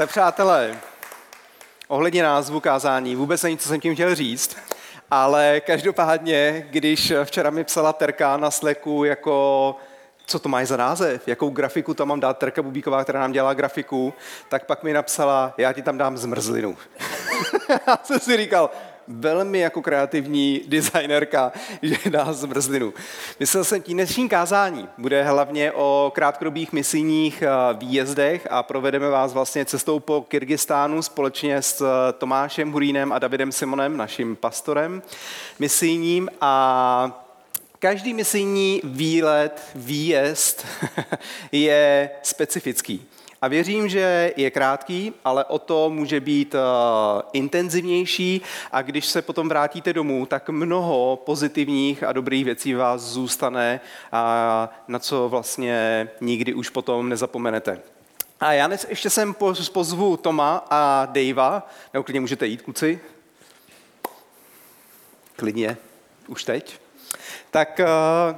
Tak přátelé, ohledně názvu kázání, vůbec není, co jsem tím chtěl říct, ale každopádně, když včera mi psala Terka na Slacku jako co to má za název, jakou grafiku tam mám dát, Terka Bubíková, která nám dělá grafiku, tak pak mi napsala, já ti tam dám zmrzlinu. já jsem si říkal, velmi jako kreativní designerka, že dá zmrzlinu. Myslel jsem, tí dnešní kázání bude hlavně o krátkodobých misijních eh, výjezdech a provedeme vás vlastně cestou po Kyrgyzstánu společně s eh, Tomášem Hurínem a Davidem Simonem, naším pastorem misijním a Každý misijní výlet, výjezd je specifický. A věřím, že je krátký, ale o to může být uh, intenzivnější a když se potom vrátíte domů, tak mnoho pozitivních a dobrých věcí vás zůstane a na co vlastně nikdy už potom nezapomenete. A já dnes ještě sem pozvu Toma a Davea, nebo klidně můžete jít, kluci. Klidně, už teď. Tak uh,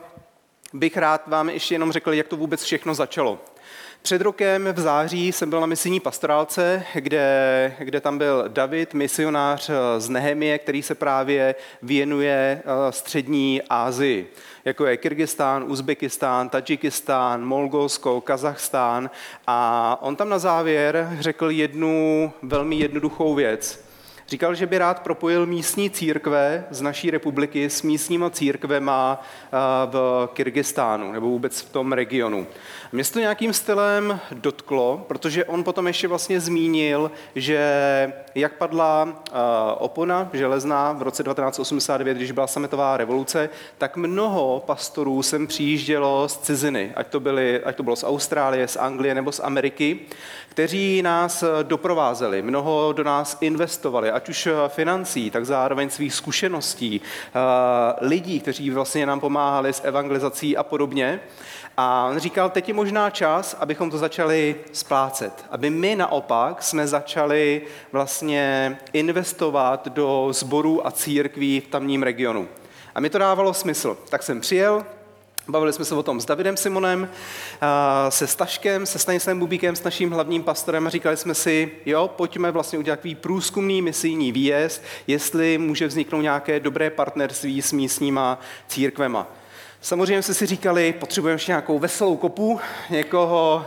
bych rád vám ještě jenom řekl, jak to vůbec všechno začalo. Před rokem v září jsem byl na misijní pastorálce, kde, kde tam byl David, misionář z Nehemie, který se právě věnuje eh, střední Asii, jako je Kyrgyzstán, Uzbekistán, Tadžikistán, Mongolsko, Kazachstán. A on tam na závěr řekl jednu velmi jednoduchou věc. Říkal, že by rád propojil místní církve z naší republiky s místníma církvema eh, v Kyrgyzstánu nebo vůbec v tom regionu. Mě to nějakým stylem dotklo, protože on potom ještě vlastně zmínil, že jak padla uh, opona železná v roce 1989, když byla sametová revoluce, tak mnoho pastorů sem přijíždělo z ciziny, ať to, byly, ať to bylo z Austrálie, z Anglie nebo z Ameriky, kteří nás doprovázeli, mnoho do nás investovali, ať už financí, tak zároveň svých zkušeností, uh, lidí, kteří vlastně nám pomáhali s evangelizací a podobně. A on říkal, teď je možná čas, abychom to začali splácet. Aby my naopak jsme začali vlastně investovat do sborů a církví v tamním regionu. A mi to dávalo smysl. Tak jsem přijel, Bavili jsme se o tom s Davidem Simonem, se Staškem, se Stanislavem Bubíkem, s naším hlavním pastorem a říkali jsme si, jo, pojďme vlastně udělat takový průzkumný misijní výjezd, jestli může vzniknout nějaké dobré partnerství s místníma církvema. Samozřejmě jsme si říkali, potřebujeme ještě nějakou veselou kopu, někoho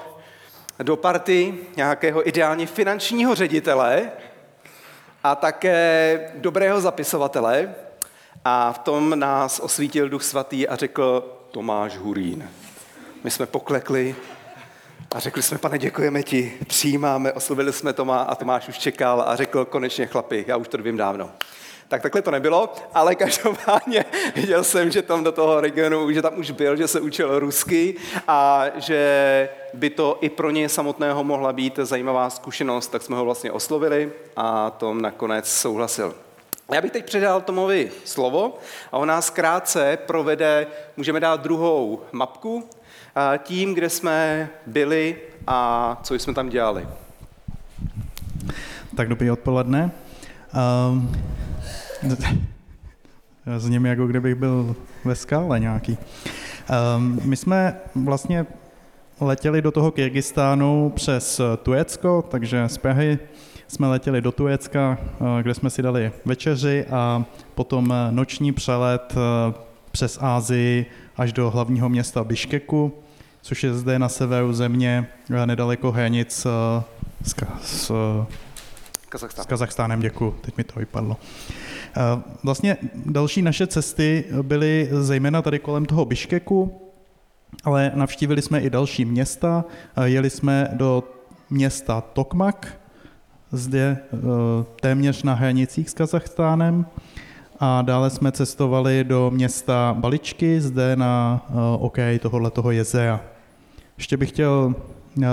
do party, nějakého ideálně finančního ředitele a také dobrého zapisovatele. A v tom nás osvítil Duch Svatý a řekl Tomáš Hurín. My jsme poklekli a řekli jsme, pane, děkujeme ti, přijímáme, oslovili jsme Tomá a Tomáš už čekal a řekl, konečně chlapi, já už to vím dávno. Tak takhle to nebylo, ale každopádně viděl jsem, že tam do toho regionu, že tam už byl, že se učil rusky a že by to i pro něj samotného mohla být zajímavá zkušenost, tak jsme ho vlastně oslovili a Tom nakonec souhlasil. Já bych teď předal Tomovi slovo a on nás krátce provede, můžeme dát druhou mapku, tím, kde jsme byli a co jsme tam dělali. Tak dobrý odpoledne. Um, Zním jako kdybych byl ve skále nějaký. Um, my jsme vlastně letěli do toho Kyrgyzstánu přes Turecko, takže z Prahy jsme letěli do Turecka, eh, kde jsme si dali večeři a potom noční přelet eh, přes Ázii až do hlavního města Biškeku, což je zde na severu země, eh, nedaleko hranic s, s, s Kazachstánem. Děkuji, teď mi to vypadlo. Vlastně další naše cesty byly zejména tady kolem toho Biškeku, ale navštívili jsme i další města. Jeli jsme do města Tokmak, zde e, téměř na hranicích s Kazachstánem. A dále jsme cestovali do města Baličky, zde na e, okraji tohoto jezera. Ještě bych chtěl e,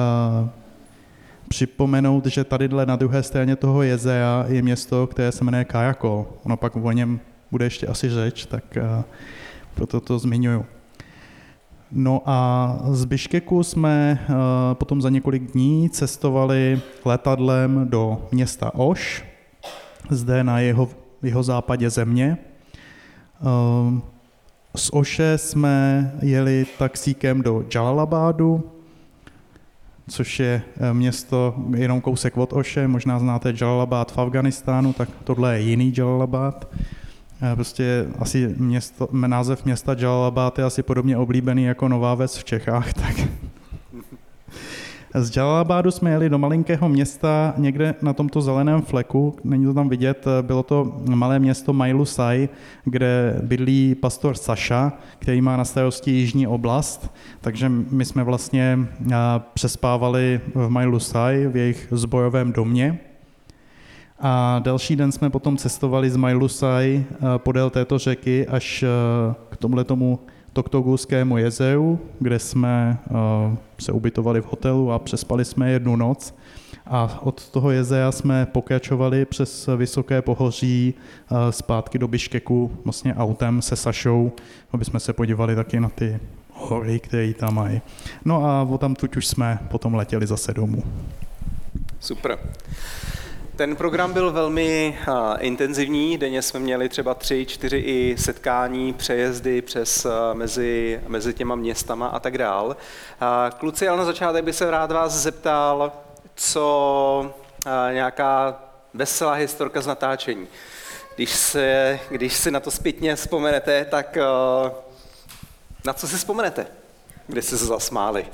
připomenout, že tady na druhé straně toho jezera je město, které se jmenuje Karakol. Ono pak o něm bude ještě asi řeč, tak proto to zmiňuju. No a z Biškeku jsme uh, potom za několik dní cestovali letadlem do města Oš, zde na jeho, jeho západě země. Uh, z Oše jsme jeli taxíkem do Jalalabadu, což je město jenom kousek od Oše, možná znáte Jalalabad v Afganistánu, tak tohle je jiný Jalalabad. Prostě asi město, název města Jalalabad je asi podobně oblíbený jako Nová Ves v Čechách, tak z Jalalabadu jsme jeli do malinkého města někde na tomto zeleném fleku, není to tam vidět, bylo to malé město Mailusai, kde bydlí pastor Saša, který má na starosti jižní oblast, takže my jsme vlastně přespávali v Mailusai v jejich zbojovém domě. A další den jsme potom cestovali z Mailusai podél této řeky až k tomuhle tomu Toktogulskému jezeru, kde jsme uh, se ubytovali v hotelu a přespali jsme jednu noc. A od toho jezera jsme pokračovali přes vysoké pohoří zpátky do Biškeku vlastně autem se Sašou, aby jsme se podívali taky na ty hory, které tam mají. No a tam tuď už jsme potom letěli zase domů. Super. Ten program byl velmi intenzivní, denně jsme měli třeba tři, čtyři i setkání, přejezdy přes mezi, mezi těma městama a tak dál. Kluci, ale na začátek bych se rád vás zeptal, co nějaká veselá historka z natáčení. Když, se, když si na to zpětně vzpomenete, tak na co si vzpomenete, kdy jste se zasmáli?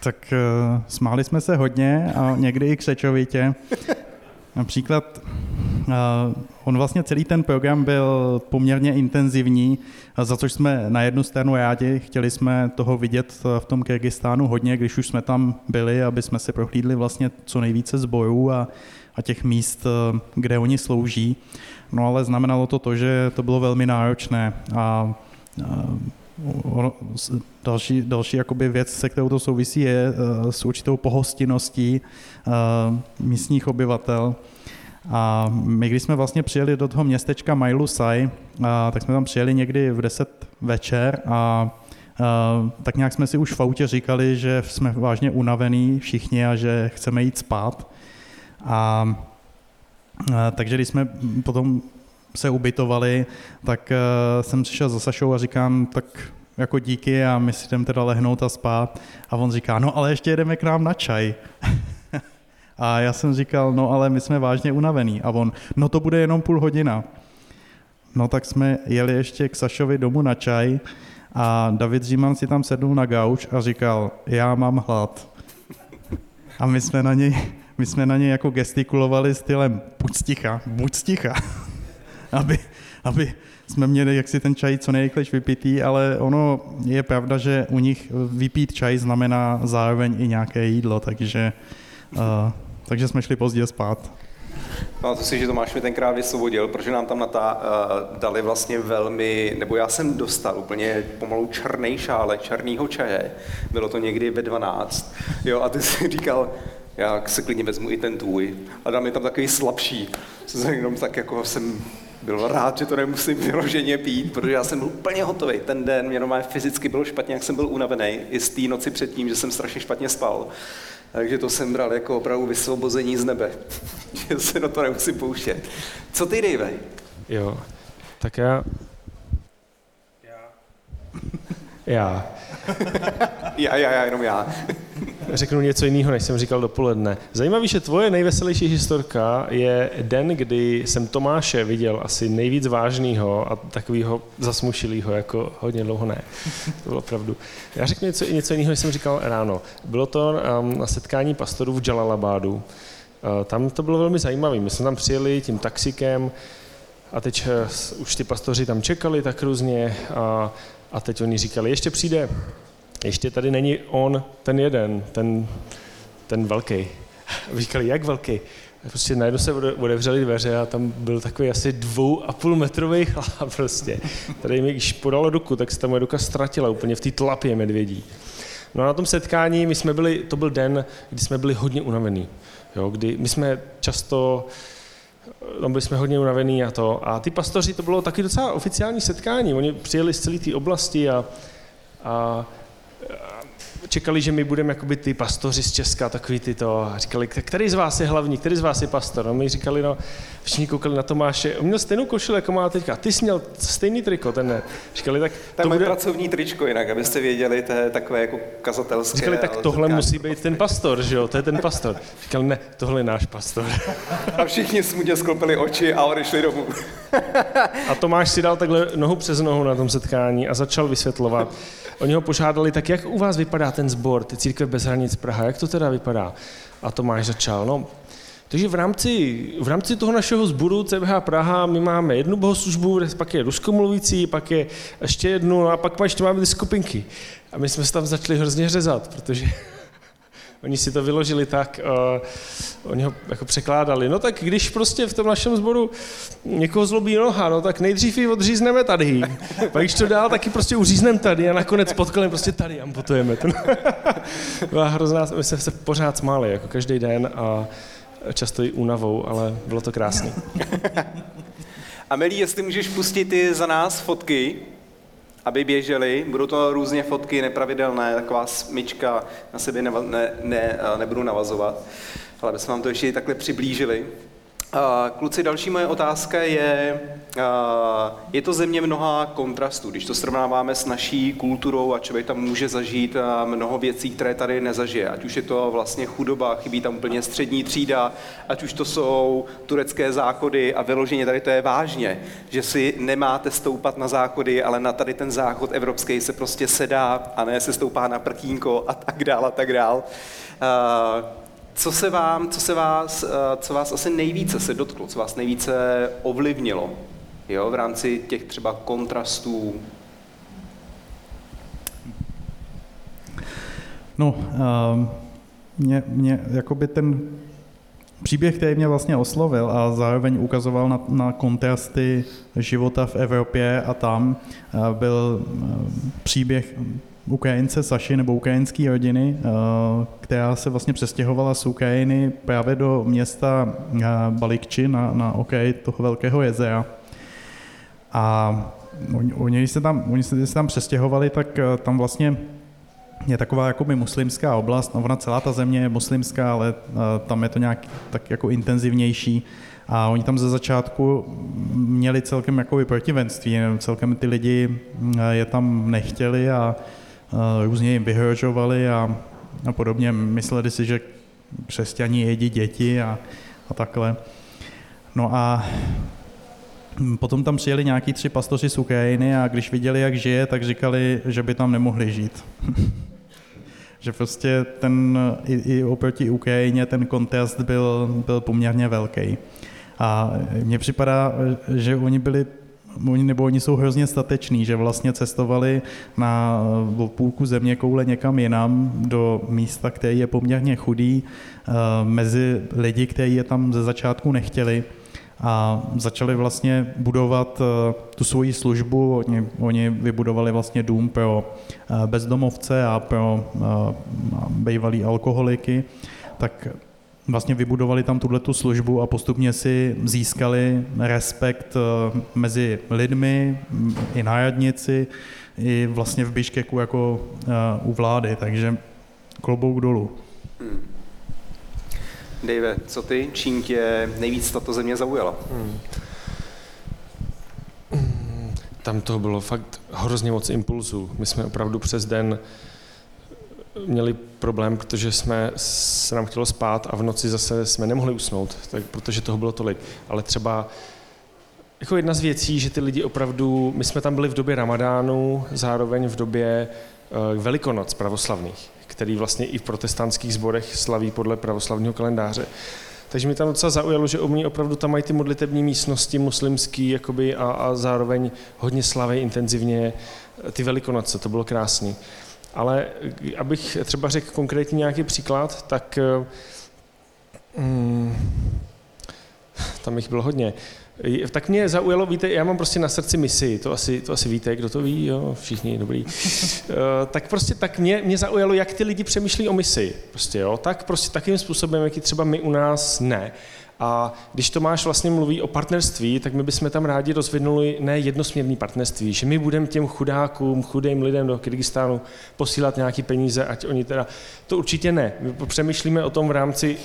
Tak uh, smáli jsme se hodně a někdy i křečovitě. Například uh, on vlastně celý ten program byl poměrně intenzivní, za což jsme na jednu stranu rádi, chtěli jsme toho vidět v tom Kyrgyzstánu hodně, když už jsme tam byli, aby jsme si prohlídli vlastně co nejvíce zbojů a, a těch míst, eh, kde oni slouží. No ale znamenalo to to, že to bylo velmi náročné a, a další, další jakoby věc, se kterou to souvisí, je uh, s určitou pohostinností uh, místních obyvatel. A my, když jsme vlastně přijeli do toho městečka Mailusai, uh, tak jsme tam přijeli někdy v 10 večer a Uh, tak nějak jsme si už v autě říkali, že jsme vážně unavení všichni a že chceme jít spát. A uh, takže když jsme potom se ubytovali, tak uh, jsem přišel za Sašou a říkám, tak jako díky a my si jdeme teda lehnout a spát. A on říká, no ale ještě jedeme k nám na čaj. a já jsem říkal, no ale my jsme vážně unavení. A on, no to bude jenom půl hodina. No tak jsme jeli ještě k Sašovi domů na čaj a David Říman si tam sedl na gauč a říkal, já mám hlad. A my jsme na něj, my jsme na něj jako gestikulovali stylem, buď sticha, buď sticha aby, aby jsme měli jaksi ten čaj co nejrychlejší vypitý, ale ono je pravda, že u nich vypít čaj znamená zároveň i nějaké jídlo, takže, uh, takže jsme šli pozdě spát. Pamatuju si, že Tomáš mi tenkrát vysvobodil, protože nám tam na ta, uh, dali vlastně velmi, nebo já jsem dostal úplně pomalu černý šále, černýho čaje. Bylo to někdy ve 12. Jo, a ty jsi říkal, já se klidně vezmu i ten tvůj. A dám mi tam takový slabší. Jenom tak jako jsem byl rád, že to nemusím vyloženě pít, protože já jsem byl úplně hotový. Ten den mě normálně fyzicky bylo špatně, jak jsem byl unavený, i z té noci předtím, že jsem strašně špatně spal. Takže to jsem bral jako opravdu vysvobození z nebe, že se na to nemusím pouštět. Co ty, Dave? Jo, tak já... Já. Já. já, já, já, jenom já řeknu něco jiného, než jsem říkal dopoledne. Zajímavý, že tvoje nejveselější historka je den, kdy jsem Tomáše viděl asi nejvíc vážného a takového zasmušilého, jako hodně dlouho ne. To bylo pravdu. Já řeknu něco, něco jiného, než jsem říkal ráno. Bylo to um, na setkání pastorů v Jalalabadu. Uh, tam to bylo velmi zajímavé. My jsme tam přijeli tím taxikem a teď uh, už ty pastoři tam čekali tak různě a, a teď oni říkali, ještě přijde ještě tady není on, ten jeden, ten, ten velký. Říkali, jak velký? Prostě najednou se otevřely dveře a tam byl takový asi dvou a půl metrový chlap prostě. Tady mi, když podalo ruku, tak se ta moje ruka ztratila úplně v té tlapě medvědí. No a na tom setkání my jsme byli, to byl den, kdy jsme byli hodně unavení. Jo, kdy my jsme často, no byli jsme hodně unavení a to. A ty pastoři, to bylo taky docela oficiální setkání. Oni přijeli z celé té oblasti a, a čekali, že my budeme jakoby ty pastoři z Česka, takový ty to, a říkali, který z vás je hlavní, který z vás je pastor? No my říkali, no, všichni koukali na Tomáše, on měl stejnou košili, jako má teďka, ty jsi měl stejný triko, ten ne. Říkali, tak to, to bude... pracovní tričko jinak, abyste věděli, to je takové jako kazatelské. Říkali, tak tohle musí být ten pastor, že jo, to je ten pastor. Říkali, ne, tohle je náš pastor. A všichni smutně sklopili oči a odešli domů. A Tomáš si dal takhle nohu přes nohu na tom setkání a začal vysvětlovat. Oni ho požádali, tak jak u vás vypadá ten sbor, ty církve bez hranic Praha, jak to teda vypadá? A Tomáš začal, no, takže v rámci, v rámci toho našeho sboru CBH Praha my máme jednu bohoslužbu, pak je ruskomluvící, pak je ještě jednu a pak ještě máme ty skupinky. A my jsme se tam začali hrozně řezat, protože oni si to vyložili tak, uh, oni ho jako překládali. No tak když prostě v tom našem sboru někoho zlobí noha, no tak nejdřív ji odřízneme tady, pak když to dál, taky prostě uřízneme tady a nakonec pod kolem prostě tady amputujeme. Byla hrozná, my jsme se pořád smáli, jako každý den a často i únavou, ale bylo to krásné. a Melí, jestli můžeš pustit ty za nás fotky, aby běžely. Budou to různě fotky nepravidelné, taková smyčka, na sebe ne, ne, ne, nebudu navazovat, ale abychom vám to ještě takhle přiblížili. Kluci, další moje otázka je, je to země mnoha kontrastů, když to srovnáváme s naší kulturou a člověk tam může zažít mnoho věcí, které tady nezažije. Ať už je to vlastně chudoba, chybí tam úplně střední třída, ať už to jsou turecké zákody a vyloženě tady to je vážně, že si nemáte stoupat na zákody, ale na tady ten záchod evropský se prostě sedá a ne se stoupá na prkínko a tak dál a tak dál. Co se vám, co se vás, eh, co vás asi nejvíce se dotklo, co vás nejvíce ovlivnilo jo, v rámci těch třeba kontrastů? No, uh, mě, mě jakoby ten příběh, který mě vlastně oslovil a zároveň ukazoval na, na kontrasty života v Evropě a tam, uh, byl uh, příběh Ukrajince Saši nebo ukrajinské rodiny, eh, která se vlastně přestěhovala z Ukrajiny právě do města eh, Balikči na, na okraji toho velkého jezera. A oni, oni, se tam, oni se tam přestěhovali, tak eh, tam vlastně je taková jakoby muslimská oblast, no ona celá ta země je muslimská, ale tam je to nějak tak jako intenzivnější. A oni tam ze začátku měli celkem jakoby protivenství, celkem ty lidi je tam nechtěli a různě jim vyhrožovali a, a podobně. Mysleli si, že křesťaní jedí děti a, a takhle. No a potom tam přijeli nějaký tři pastoři z Ukrajiny a když viděli, jak žije, tak říkali, že by tam nemohli žít. že prostě ten, i, i oproti Ukrajině ten kontrast byl, byl poměrně velký. A mně připadá, že oni byli nebo oni jsou hrozně stateční, že vlastně cestovali na půlku země koule někam jinam do místa, který je poměrně chudý, eh, mezi lidi, kteří je tam ze začátku nechtěli a začali vlastně budovat eh, tu svoji službu. Oni, oni vybudovali vlastně dům pro eh, bezdomovce a pro bývalý alkoholiky. Tak vlastně vybudovali tam tuhle tu službu a postupně si získali respekt eh, mezi lidmi, i na radnici, i vlastně v Biškeku jako eh, u vlády, takže klobouk dolů. Hmm. Dave, co ty? Čím tě nejvíc tato země zaujala? Hmm. Tam to bylo fakt hrozně moc impulzů. My jsme opravdu přes den měli problém, protože jsme, se nám chtělo spát a v noci zase jsme nemohli usnout, tak, protože toho bylo tolik. Ale třeba jako jedna z věcí, že ty lidi opravdu, my jsme tam byli v době ramadánu, zároveň v době uh, velikonoc pravoslavných, který vlastně i v protestantských sborech slaví podle pravoslavního kalendáře. Takže mi tam docela zaujalo, že oni opravdu tam mají ty modlitební místnosti muslimský jakoby, a, a zároveň hodně slaví intenzivně ty velikonoce, to bylo krásné. Ale abych třeba řekl konkrétně nějaký příklad, tak mm, tam jich bylo hodně. Tak mě zaujalo, víte, já mám prostě na srdci misi, to asi, to asi víte, kdo to ví, jo, všichni, dobrý. Uh, tak prostě tak mě, mě zaujalo, jak ty lidi přemýšlí o misi, prostě jo, tak prostě takým způsobem, jaký třeba my u nás ne. A když Tomáš vlastně mluví o partnerství, tak my bychom tam rádi rozvinuli ne jednosměrný partnerství, že my budeme těm chudákům, chudým lidem do Kyrgyzstánu posílat nějaké peníze, ať oni teda, to určitě ne. My přemýšlíme o tom v rámci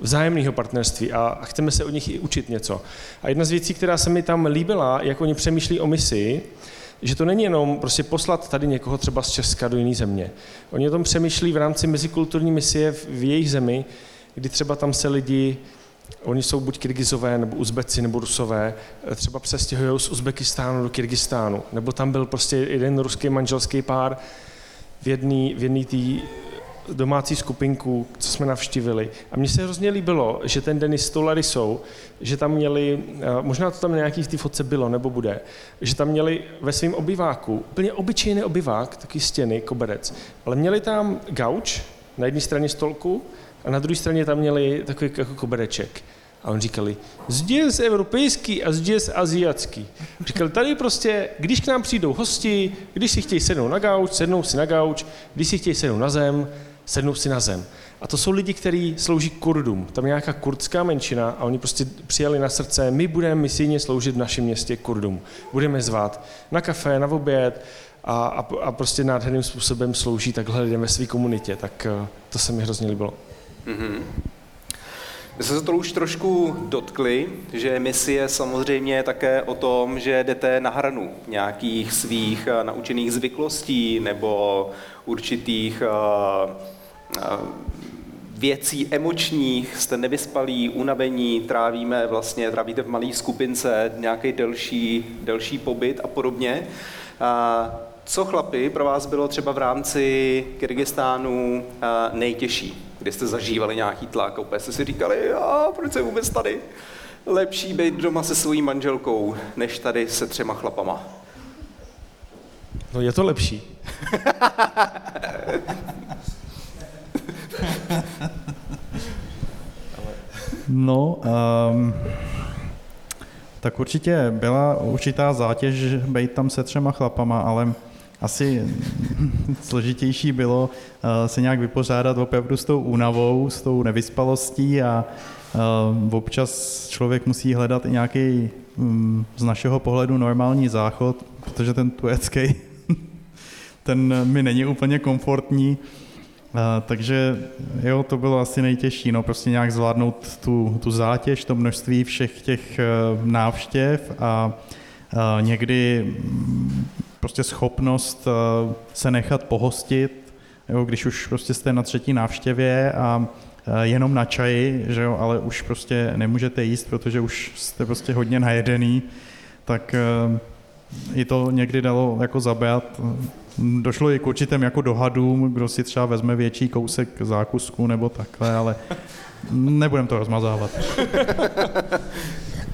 vzájemného partnerství a chceme se od nich i učit něco. A jedna z věcí, která se mi tam líbila, jak oni přemýšlí o misi, že to není jenom prostě poslat tady někoho třeba z Česka do jiné země. Oni o tom přemýšlí v rámci mezikulturní misie v jejich zemi, kdy třeba tam se lidi Oni jsou buď Kyrgyzové, nebo Uzbeci, nebo Rusové, třeba přestěhují z Uzbekistánu do Kyrgyzstánu. Nebo tam byl prostě jeden ruský manželský pár v jedné v jedný té domácí skupinku, co jsme navštívili. A mně se hrozně líbilo, že ten den s tou Larisou, že tam měli, možná to tam nějaký v té fotce bylo, nebo bude, že tam měli ve svém obyváku, úplně obyčejný obyvák, taky stěny, koberec, ale měli tam gauč na jedné straně stolku a na druhé straně tam měli takový jako kobereček. A on říkali, zde je evropský a zde je aziatský. Říkali, tady prostě, když k nám přijdou hosti, když si chtějí sednout na gauč, sednou si na gauč, když si chtějí sednout na zem, sednou si na zem. A to jsou lidi, kteří slouží Kurdům. Tam je nějaká kurdská menšina a oni prostě přijali na srdce, my budeme misijně sloužit v našem městě Kurdům. Budeme zvát na kafe, na oběd a, a, a prostě nádherným způsobem slouží takhle lidem ve své komunitě. Tak eh, to se mi hrozně líbilo. Mm-hmm. My jsme se to už trošku dotkli, že misie je samozřejmě také o tom, že jdete na hranu nějakých svých eh, naučených zvyklostí nebo určitých uh, uh, věcí emočních, jste nevyspalí, unavení, trávíme vlastně, trávíte v malé skupince nějaký delší, delší pobyt a podobně. Co chlapi pro vás bylo třeba v rámci Kyrgyzstánu nejtěžší? Kdy jste zažívali nějaký tlak a úplně jste si říkali, a proč jsem vůbec tady? Lepší být doma se svojí manželkou, než tady se třema chlapama. No je to lepší. no, um, tak určitě byla určitá zátěž být tam se třema chlapama, ale asi složitější bylo uh, se nějak vypořádat opravdu s tou únavou, s tou nevyspalostí a uh, občas člověk musí hledat i nějaký um, z našeho pohledu normální záchod, protože ten turecký, ten mi není úplně komfortní, uh, takže jo, to bylo asi nejtěžší, no prostě nějak zvládnout tu, tu zátěž, to množství všech těch návštěv a někdy prostě schopnost eh, se nechat pohostit, jo, když už prostě jste na třetí návštěvě a eh, jenom na čaji, že jo, ale už prostě nemůžete jíst, protože už jste prostě hodně najedený, tak eh, i to někdy dalo jako zabrat. Došlo i k určitým jako dohadům, kdo si třeba vezme větší kousek zákusku nebo takhle, ale nebudem to rozmazávat.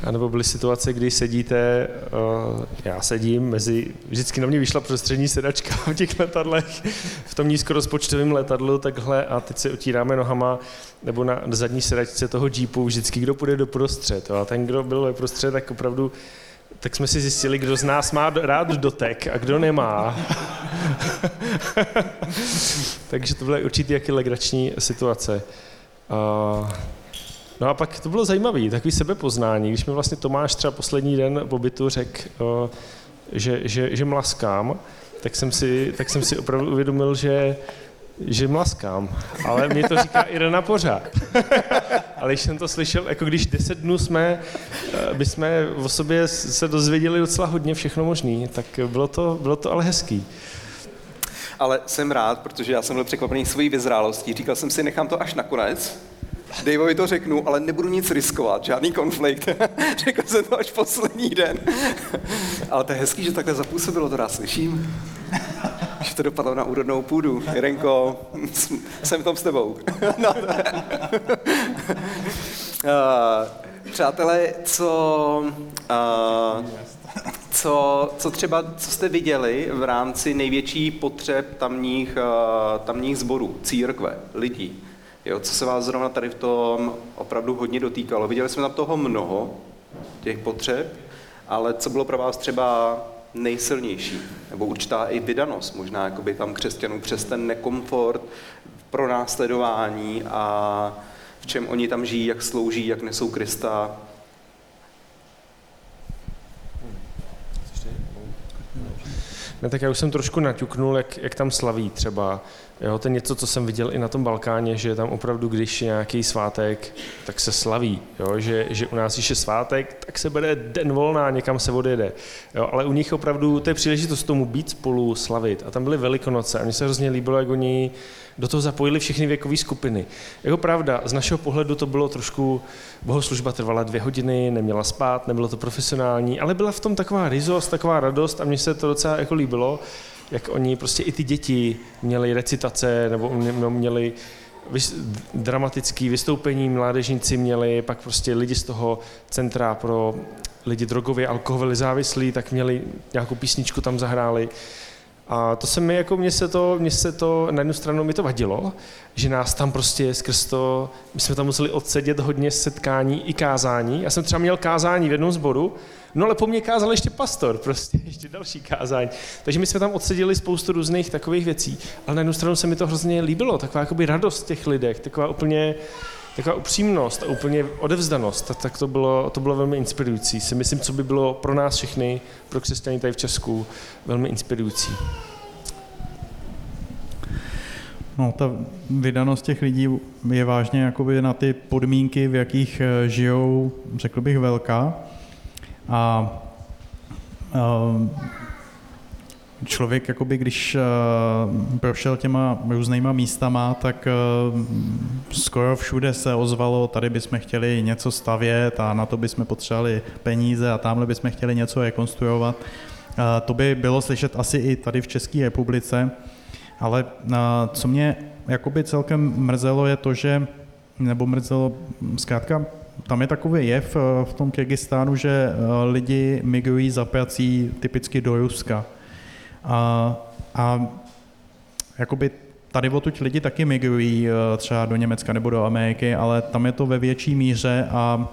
A nebo byly situace, kdy sedíte, uh, já sedím mezi, vždycky na mě vyšla prostřední sedačka v těch letadlech, v tom nízkorozpočtovém letadlu takhle a teď se otíráme nohama nebo na zadní sedačce toho jeepu, vždycky kdo půjde do prostřed. A ten, kdo byl ve prostřed, tak opravdu tak jsme si zjistili, kdo z nás má rád dotek a kdo nemá. Takže to byly určitě jaký legrační situace. Uh, No a pak to bylo zajímavé, takový sebepoznání, když mi vlastně Tomáš třeba poslední den pobytu řekl, že, že, že mlaskám, tak jsem, si, tak jsem si opravdu uvědomil, že, že mlaskám, ale mě to říká Irena pořád. ale když jsem to slyšel, jako když deset dnů jsme, e, my jsme o sobě se dozvěděli docela hodně všechno možný, tak bylo to, bylo to ale hezký. Ale jsem rád, protože já jsem byl překvapený svojí vyzrálostí. Říkal jsem si, nechám to až nakonec, Daveovi to řeknu, ale nebudu nic riskovat, žádný konflikt. Řekl jsem to až poslední den. ale to je hezký, že takhle zapůsobilo, to já slyším. Že to dopadlo na úrodnou půdu. Jirenko, jsem v tom s tebou. no, uh, přátelé, co, uh, co, co třeba, co jste viděli v rámci největší potřeb tamních, uh, tamních zborů, církve, lidí? Jo, co se vás zrovna tady v tom opravdu hodně dotýkalo. Viděli jsme tam toho mnoho, těch potřeb, ale co bylo pro vás třeba nejsilnější, nebo určitá i vydanost, možná jakoby tam křesťanů přes ten nekomfort, pro následování a v čem oni tam žijí, jak slouží, jak nesou Krista. Ne, tak já už jsem trošku naťuknul, jak, jak tam slaví třeba. Jo, to je něco, co jsem viděl i na tom Balkáně, že tam opravdu, když je nějaký svátek, tak se slaví. Jo, že, že u nás, když je svátek, tak se bere den volná, někam se odjede. Jo, ale u nich opravdu, to je příležitost tomu být spolu, slavit. A tam byly velikonoce a mně se hrozně líbilo, jak oni do toho zapojili všechny věkové skupiny. Jako pravda, z našeho pohledu to bylo trošku, bohoslužba trvala dvě hodiny, neměla spát, nebylo to profesionální, ale byla v tom taková rizost, taková radost a mně se to docela jako líbilo, jak oni prostě i ty děti měli recitace nebo měli dramatické vystoupení, mládežníci měli, pak prostě lidi z toho centra pro lidi drogově, alkoholově závislí, tak měli nějakou písničku tam zahráli. A to se mi, jako mně se to, mně se to, na jednu stranu mi to vadilo, že nás tam prostě skrz to, my jsme tam museli odsedět hodně setkání i kázání. Já jsem třeba měl kázání v jednom zboru, no ale po mně kázal ještě pastor, prostě ještě další kázání. Takže my jsme tam odseděli spoustu různých takových věcí, ale na jednu stranu se mi to hrozně líbilo, taková jakoby radost těch lidech, taková úplně, taková upřímnost a úplně odevzdanost, tak, to, bylo, to bylo velmi inspirující. Si myslím, co by bylo pro nás všechny, pro křesťany tady v Česku, velmi inspirující. No, ta vydanost těch lidí je vážně jakoby na ty podmínky, v jakých eh, žijou, řekl bych, velká. A, a člověk, jakoby, když uh, prošel těma různýma místama, tak uh, skoro všude se ozvalo, tady bychom chtěli něco stavět a na to bychom potřebovali peníze a tamhle bychom chtěli něco rekonstruovat. Uh, to by bylo slyšet asi i tady v České republice, ale uh, co mě jakoby celkem mrzelo je to, že, nebo mrzelo zkrátka, tam je takový jev v tom Kyrgyzstánu, že lidi migrují za prací typicky do Ruska. A, a jakoby tady odtud lidi taky migrují eh, třeba do Německa nebo do Ameriky, ale tam je to ve větší míře a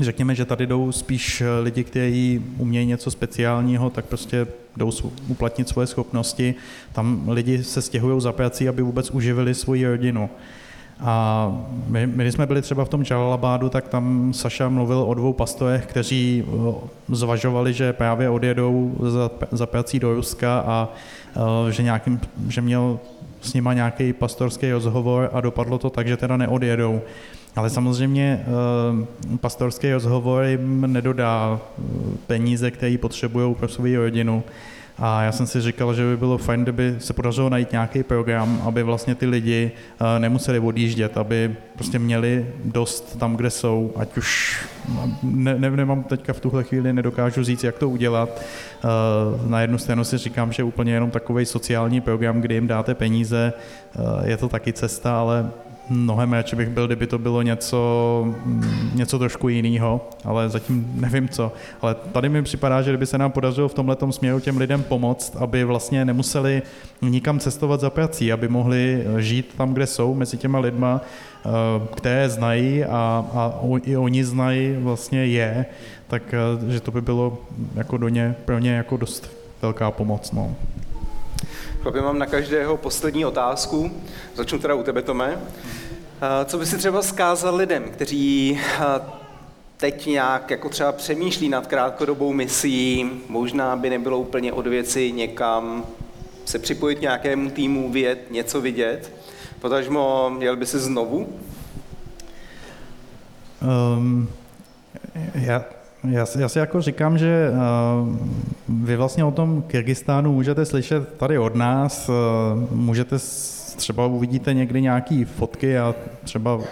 řekněme, že tady jdou spíš eh, lidi, kteří umějí něco speciálního, tak prostě jdou uplatnit svoje schopnosti. Tam lidi se stěhují za prací, aby vůbec uživili svoji rodinu. A my, my, když jsme byli třeba v tom Jalalabádu, tak tam Saša mluvil o dvou pastorech, kteří eh, zvažovali, že právě odjedou za, za prací do Ruska a eh, že, nějakým, že měl s nima nějaký pastorský rozhovor a dopadlo to tak, že teda neodjedou. Ale samozřejmě eh, pastorský rozhovor jim nedodá peníze, které potřebují pro svou rodinu. A já jsem si říkal, že by bylo fajn, kdyby se podařilo najít nějaký program, aby vlastně ty lidi eh, nemuseli odjíždět, aby prostě měli dost tam, kde jsou, ať už ne, ne, nemám teďka v tuhle chvíli, nedokážu říct, jak to udělat. Eh, na jednu stranu si říkám, že úplně jenom takový sociální program, kdy jim dáte peníze, eh, je to taky cesta, ale mnohem radši bych byl, kdyby to bylo něco, mm, něco trošku jiného, ale zatím nevím co. Ale tady mi připadá, že kdyby se nám podařilo v tomhle směru těm lidem pomoct, aby vlastně nemuseli nikam cestovat za prací, aby mohli žít tam, kde jsou, mezi těma lidma, eh, které znají a, a i oni znají vlastně je, tak eh, že to by bylo jako do ně, pro ně jako dost velká pomoc. No. Chlapi, mám na každého poslední otázku. Začnu teda u tebe, Tome. Co by si třeba zkázal lidem, kteří teď nějak jako třeba přemýšlí nad krátkodobou misí, možná by nebylo úplně od věci někam se připojit nějakému týmu, vědět, něco vidět, potažmo měl by se znovu? Um, já, já, já si jako říkám, že uh, vy vlastně o tom Kyrgyzstánu můžete slyšet tady od nás, uh, můžete třeba uvidíte někdy nějaké fotky a třeba uh,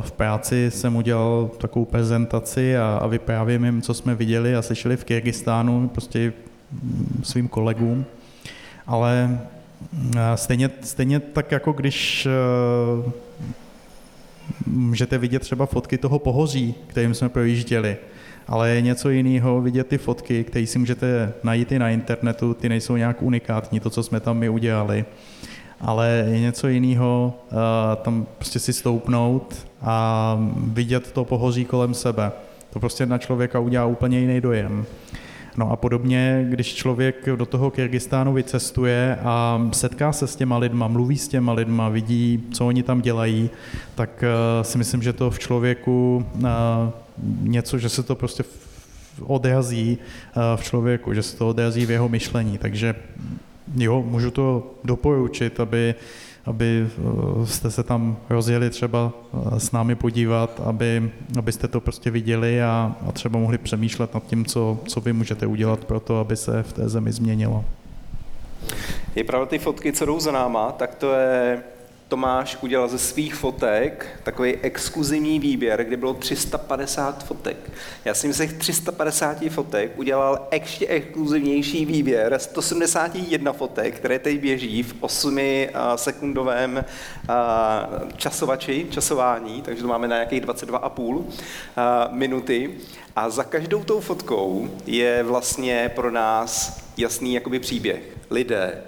v práci jsem udělal takovou prezentaci a, a vyprávím jim, co jsme viděli a slyšeli v Kyrgyzstánu, prostě mm, svým kolegům. Ale stejně, stejně tak jako když můžete vidět třeba fotky toho pohoří, kterým jsme projížděli, ale je něco jiného vidět ty fotky, které si můžete najít i na internetu, ty nejsou nějak unikátní, to, co jsme tam my udělali, ale je něco jiného uh, tam prostě si stoupnout a vidět to pohoří kolem sebe. To prostě na člověka udělá úplně jiný dojem. No a podobně, když člověk do toho Kyrgyzstánu vycestuje a setká se s těma lidma, mluví s těma lidma, vidí, co oni tam dělají, tak eh, si myslím, že to v člověku eh, něco, že se to prostě odrazí eh, v člověku, že se to odrazí v jeho myšlení. Takže jo, můžu to doporučit, aby aby eh, jste se tam rozjeli třeba eh, s námi podívat, aby, abyste to prostě viděli a, a třeba mohli přemýšlet nad tím, co, co vy můžete udělat pro to, aby se v té zemi změnilo. Je pravda, ty fotky, co jdou za náma, tak to je Tomáš udělal ze svých fotek takový exkluzivní výběr, kde bylo 350 fotek. Já jsem z těch 350 fotek udělal ještě exkluzivnější výběr 171 fotek, které teď běží v 8 sekundovém časovači, časování, takže to máme na nějakých 22,5 minuty. A za každou tou fotkou je vlastně pro nás jasný jakoby příběh. Lidé,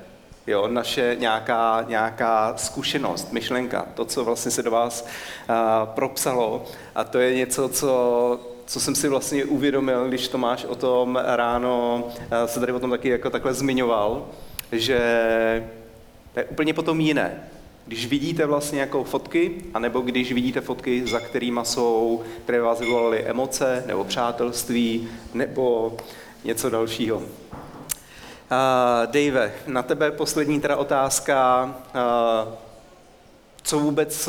jo, naše nějaká, nějaká zkušenost, myšlenka, to, co vlastně se do vás uh, propsalo. A to je něco, co, co jsem si vlastně uvědomil, když Tomáš o tom ráno uh, se tady o tom taky jako takhle zmiňoval, že to je úplně potom jiné. Když vidíte vlastně jako fotky, anebo když vidíte fotky, za kterými jsou, které vás vyvolaly emoce, nebo přátelství, nebo něco dalšího. Dave, na tebe poslední teda otázka. Co vůbec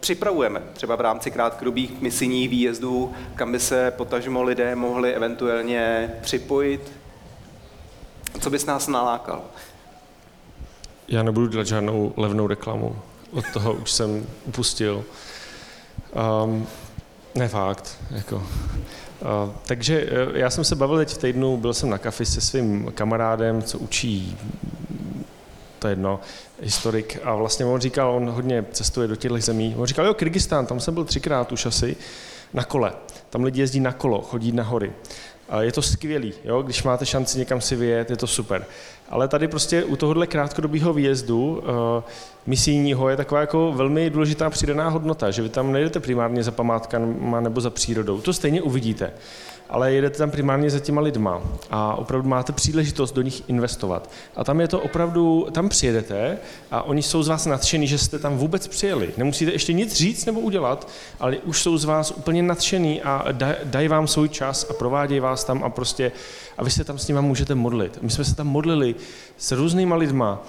připravujeme, třeba v rámci krátkodobých misijních výjezdů, kam by se potažmo lidé mohli eventuálně připojit? Co bys nás nalákal? Já nebudu dělat žádnou levnou reklamu. Od toho už jsem upustil. Um, ne fakt. Jako. Takže uh, já jsem se bavil teď v týdnu, byl jsem na kafi se svým kamarádem, co učí, to je jedno, historik, a vlastně on říkal, on hodně cestuje do těchto zemí, on říkal, jo, Kyrgyzstán, tam jsem byl třikrát už asi, na kole, tam lidi jezdí na kolo, chodí na hory. Je to skvělý, jo? když máte šanci někam si vyjet, je to super. Ale tady prostě u tohohle krátkodobého výjezdu uh, misijního je taková jako velmi důležitá přidaná hodnota, že vy tam nejdete primárně za památkama nebo za přírodou. To stejně uvidíte ale jedete tam primárně za těma lidma a opravdu máte příležitost do nich investovat. A tam je to opravdu, tam přijedete a oni jsou z vás nadšení, že jste tam vůbec přijeli. Nemusíte ještě nic říct nebo udělat, ale už jsou z vás úplně nadšení a dají vám svůj čas a provádějí vás tam a prostě, a vy se tam s nimi můžete modlit. My jsme se tam modlili s různýma lidma,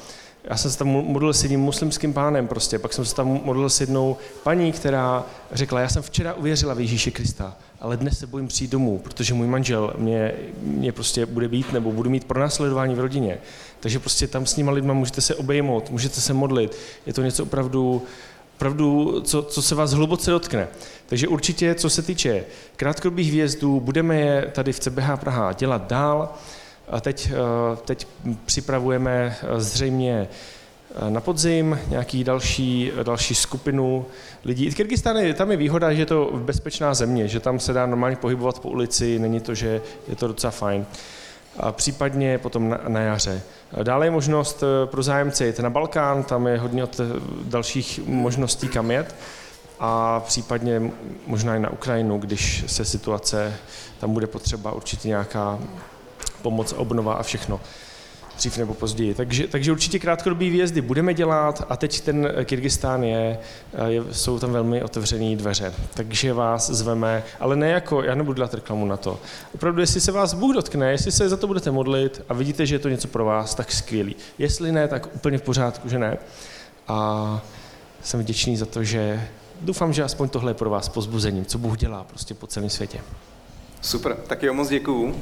já jsem se tam modlil s jedním muslimským pánem prostě, pak jsem se tam modlil s jednou paní, která řekla, já jsem včera uvěřila v Ježíše Krista, ale dnes se bojím přijít domů, protože můj manžel mě, mě prostě bude být nebo budu mít pronásledování v rodině. Takže prostě tam s nima lidma můžete se obejmout, můžete se modlit. Je to něco opravdu, opravdu co, co se vás hluboce dotkne. Takže určitě, co se týče krátkodobých výjezdů, budeme je tady v CBH Praha dělat dál. A teď, eh, teď připravujeme eh, zřejmě eh, na podzim nějaký další, další skupinu lidí. Kyrgyzstán je, tam je výhoda, že je to bezpečná země, že tam se dá normálně pohybovat po ulici, není to, že je to docela fajn. A případně potom na, na jaře. Dále je možnost pro zájemce jít na Balkán, tam je hodně od dalších možností kam jet a případně možná i na Ukrajinu, když se situace tam bude potřeba určitě nějaká pomoc, obnova a všechno dřív nebo později. Takže, takže určitě krátkodobý výjezdy budeme dělat a teď ten Kyrgyzstán je, je, jsou tam velmi otevřené dveře. Takže vás zveme, ale ne jako, já nebudu dělat reklamu na to. Opravdu, jestli se vás Bůh dotkne, jestli se za to budete modlit a vidíte, že je to něco pro vás, tak skvělý. Jestli ne, tak úplně v pořádku, že ne. A jsem vděčný za to, že doufám, že aspoň tohle je pro vás pozbuzením, co Bůh dělá prostě po celém světě. Super, tak jo, moc děkuju.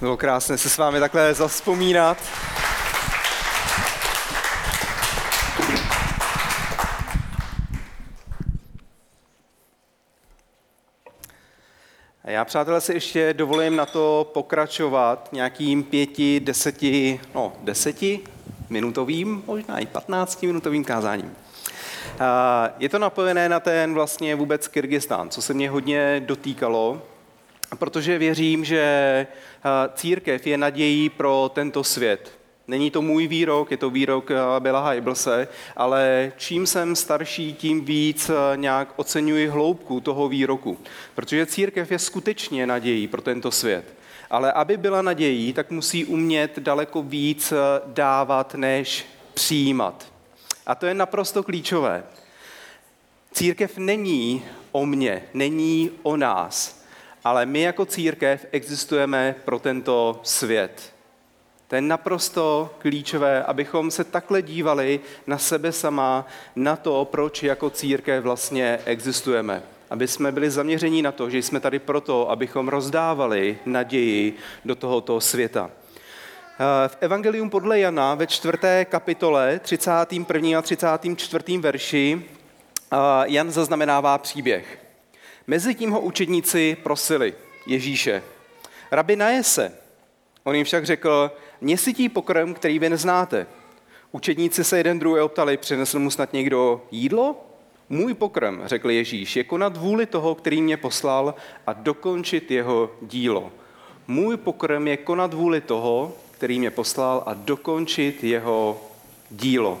Bylo krásné se s vámi takhle zaspomínat. Já, přátelé, si ještě dovolím na to pokračovat nějakým pěti, deseti, no deseti minutovým, možná i patnácti minutovým kázáním. Je to napojené na ten vlastně vůbec Kyrgyzstán, co se mě hodně dotýkalo, protože věřím, že církev je nadějí pro tento svět. Není to můj výrok, je to výrok eh, Billa Hyblese, ale čím jsem starší, tím víc eh, nějak oceňuji hloubku toho výroku. Protože církev je skutečně nadějí pro tento svět. Ale aby byla nadějí, tak musí umět daleko víc eh, dávat, než přijímat. A to je naprosto klíčové. Církev není o mně, není o nás, ale my jako církev existujeme pro tento svět. To je naprosto klíčové, abychom se takhle dívali na sebe sama, na to, proč jako církev vlastně existujeme. Aby jsme byli zaměření na to, že jsme tady proto, abychom rozdávali naději do tohoto světa. V Evangelium podle Jana ve čtvrté kapitole 31. a 34. verši Jan zaznamenává příběh. Mezitím ho učedníci prosili Ježíše, rabi naje se. On jim však řekl, nesytí pokrm, který vy neznáte. Učedníci se jeden druhý optali, přinesl mu snad někdo jídlo? Můj pokrm, řekl Ježíš, je konat vůli toho, který mě poslal a dokončit jeho dílo. Můj pokrm je konat vůli toho, který mě poslal a dokončit jeho dílo.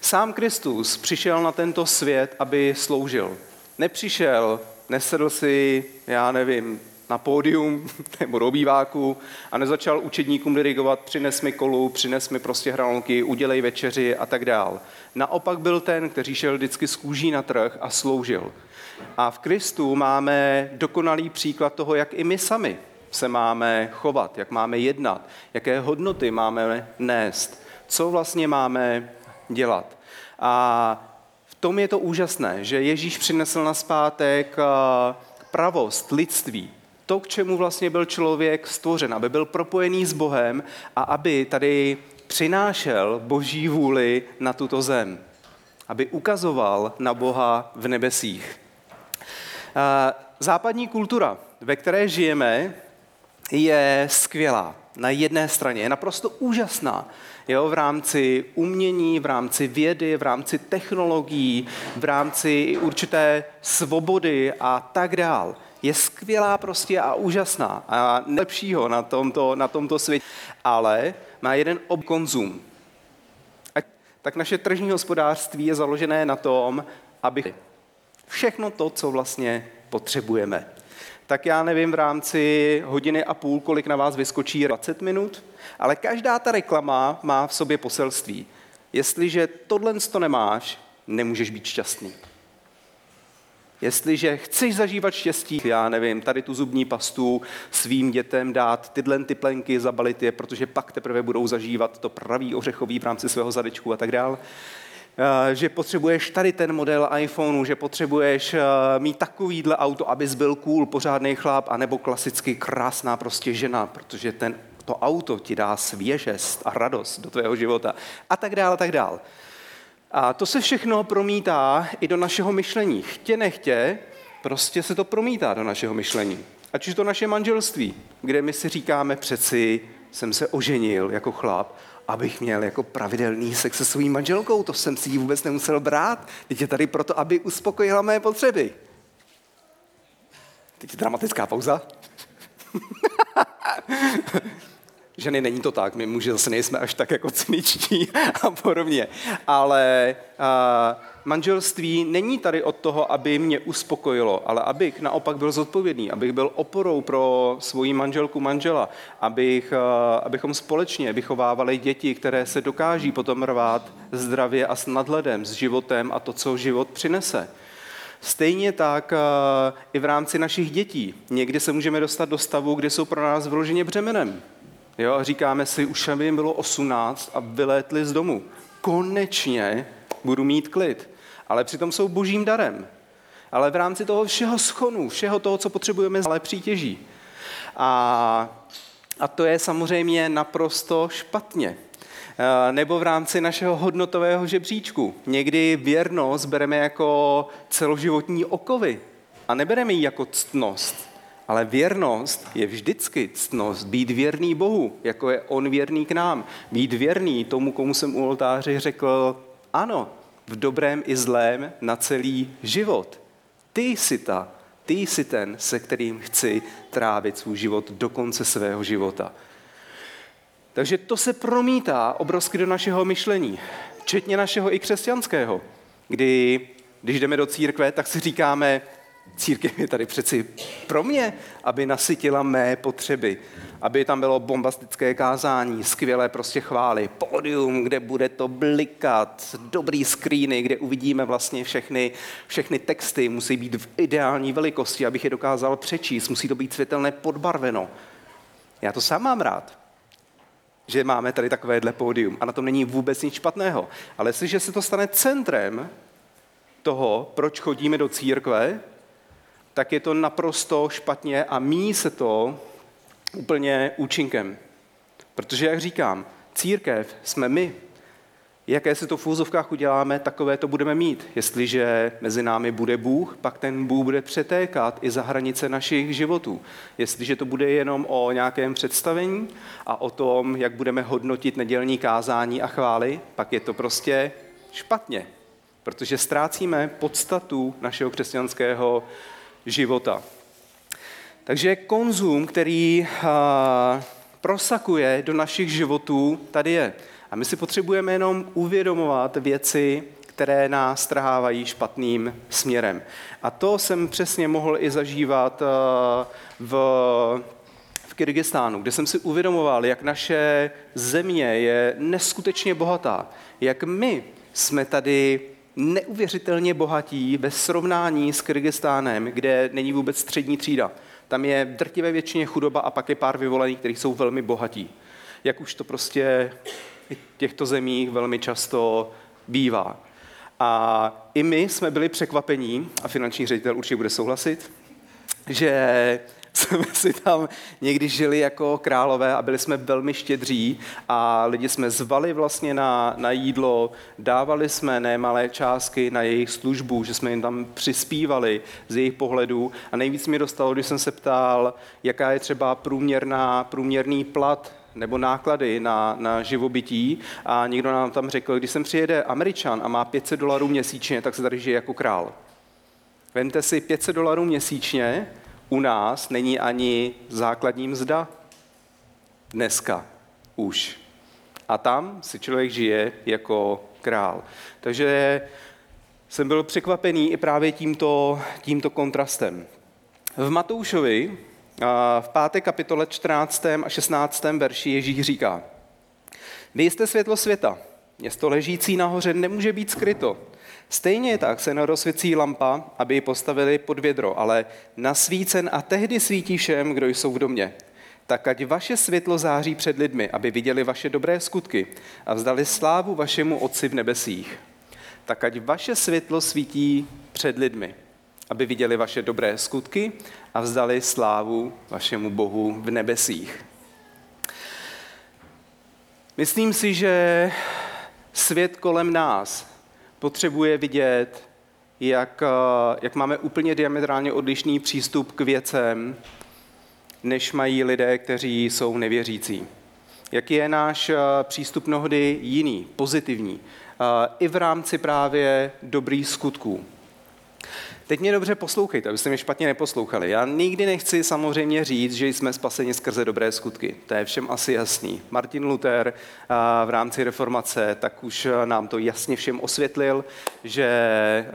Sám Kristus přišel na tento svět, aby sloužil. Nepřišel, nesedl si, já nevím, na pódium nebo do obýváku a nezačal učedníkům dirigovat, přines mi kolu, přines mi prostě hranolky, udělej večeři a tak dál. Naopak byl ten, který šel vždycky z kůží na trh a sloužil. A v Kristu máme dokonalý příklad toho, jak i my sami se máme chovat, jak máme jednat, jaké hodnoty máme nést, co vlastně máme dělat. A tom je to úžasné, že Ježíš přinesl na zpátek eh, pravost lidství, to, k čemu vlastně byl člověk stvořen, aby byl propojený s Bohem a aby tady přinášel boží vůli na tuto zem. Aby ukazoval na Boha v nebesích. Eh, západní kultura, ve které žijeme, je skvělá. Na jedné straně je naprosto úžasná. Jo, v rámci umění, v rámci vědy, v rámci technologií, v rámci určité svobody a tak dál je skvělá prostě a úžasná a nejlepšího na tomto, na tomto světě, ale má jeden obkonzum. Tak naše tržní hospodářství je založené na tom, aby všechno to, co vlastně potřebujeme. Tak já nevím v rámci hodiny a půl, kolik na vás vyskočí 20 minut, ale každá ta reklama má v sobě poselství. Jestliže tohle to nemáš, nemůžeš být šťastný. Jestliže chceš zažívat štěstí, já nevím, tady tu zubní pastu svým dětem dát, tyhle ty plenky, zabalit je, protože pak teprve budou zažívat to pravý ořechový v rámci svého zadečku a tak dál. Eh, že potřebuješ tady ten model iPhoneu, že potřebuješ eh, mít takovýhle auto, abys byl cool, pořádný chlap, anebo klasicky krásná prostě žena, protože ten, to auto ti dá svěžest a radost do tvého života a tak dále, a tak dále. A to se všechno promítá i do našeho myšlení. Chtě nechtě, prostě se to promítá do našeho myšlení. Ať už to naše manželství, kde my si říkáme přeci, jsem se oženil jako chlap, abych měl jako pravidelný sex se svou manželkou, to jsem si ji vůbec nemusel brát. Teď je tady proto, aby uspokojila mé potřeby. Teď je dramatická pauza. ženy není to tak, my muži zase nejsme až tak jako cyničtí a podobně. Ale a, manželství není tady od toho, aby mě uspokojilo, ale abych naopak byl zodpovědný, abych byl oporou pro svoji manželku, manžela, abych, a, abychom společně vychovávali děti, které se dokáží potom rvát zdravě a s nadhledem, s životem a to, co život přinese. Stejně tak i v rámci našich dětí. Někdy se můžeme dostat do stavu, kde jsou pro nás vyloženě břemenem. Jo, říkáme si, už jim bylo 18 a vylétli z domu. Konečně budu mít klid. Ale přitom jsou božím darem. Ale v rámci toho všeho schonu, všeho toho, co potřebujeme, ale přítěží. A, a to je samozřejmě naprosto špatně. E, nebo v rámci našeho hodnotového žebříčku. Někdy věrnost bereme jako celoživotní okovy a nebereme ji jako ctnost. Ale věrnost je vždycky ctnost. Být věrný Bohu, jako je On věrný k nám. Být věrný tomu, komu jsem u oltáře řekl ano, v dobrém i zlém na celý život. Ty jsi ta, ty jsi ten, se kterým chci trávit svůj život do konce svého života. Takže to se promítá obrovsky do našeho myšlení, včetně našeho i křesťanského, kdy když jdeme do církve, tak si říkáme, církev je tady přeci pro mě, aby nasytila mé potřeby, aby tam bylo bombastické kázání, skvělé prostě chvály, pódium, kde bude to blikat, dobrý screeny, kde uvidíme vlastně všechny, všechny texty, musí být v ideální velikosti, abych je dokázal přečíst, musí to být světelné podbarveno. Já to sám mám rád, že máme tady takovéhle pódium a na tom není vůbec nic špatného. Ale jestliže se to stane centrem toho, proč chodíme do církve, tak je to naprosto špatně a míjí se to úplně účinkem. Protože, jak říkám, církev jsme my. Jaké se to v úzovkách uděláme, takové to budeme mít. Jestliže mezi námi bude Bůh, pak ten Bůh bude přetékat i za hranice našich životů. Jestliže to bude jenom o nějakém představení a o tom, jak budeme hodnotit nedělní kázání a chvály, pak je to prostě špatně, protože ztrácíme podstatu našeho křesťanského života. Takže konzum, který prosakuje do našich životů, tady je. A my si potřebujeme jenom uvědomovat věci, které nás trhávají špatným směrem. A to jsem přesně mohl i zažívat v, v Kyrgyzstánu, kde jsem si uvědomoval, jak naše země je neskutečně bohatá, jak my jsme tady neuvěřitelně bohatí ve srovnání s Kyrgyzstánem, kde není vůbec střední třída. Tam je drtivé většině chudoba a pak je pár vyvolených, kteří jsou velmi bohatí. Jak už to prostě v těchto zemích velmi často bývá. A i my jsme byli překvapení, a finanční ředitel určitě bude souhlasit, že jsme si tam někdy žili jako králové a byli jsme velmi štědří a lidi jsme zvali vlastně na, na jídlo, dávali jsme nemalé částky na jejich službu, že jsme jim tam přispívali z jejich pohledu a nejvíc mi dostalo, když jsem se ptal, jaká je třeba průměrná, průměrný plat nebo náklady na, na živobytí a někdo nám tam řekl, když sem přijede Američan a má 500 dolarů měsíčně, tak se tady žije jako král. Vemte si 500 dolarů měsíčně, u nás není ani základní mzda dneska už. A tam si člověk žije jako král. Takže jsem byl překvapený i právě tímto, tímto kontrastem. V Matoušovi v páté kapitole 14. a 16. verši Ježíš říká, vy jste světlo světa, město ležící nahoře nemůže být skryto. Stejně tak se nerozsvěcí lampa, aby ji postavili pod vědro, ale nasvícen a tehdy svítí všem, kdo jsou v domě. Tak ať vaše světlo září před lidmi, aby viděli vaše dobré skutky a vzdali slávu vašemu Otci v nebesích. Tak ať vaše světlo svítí před lidmi, aby viděli vaše dobré skutky a vzdali slávu vašemu Bohu v nebesích. Myslím si, že svět kolem nás potřebuje vidět, jak, eh, jak máme úplně diametrálně odlišný přístup k věcem, než mají lidé, kteří jsou nevěřící. Jaký je náš eh, přístup mnohdy jiný, pozitivní, eh, i v rámci právě dobrých skutků. Teď mě dobře poslouchejte, abyste mě špatně neposlouchali. Já nikdy nechci samozřejmě říct, že jsme spaseni skrze dobré skutky. To je všem asi jasný. Martin Luther v rámci reformace tak už nám to jasně všem osvětlil, že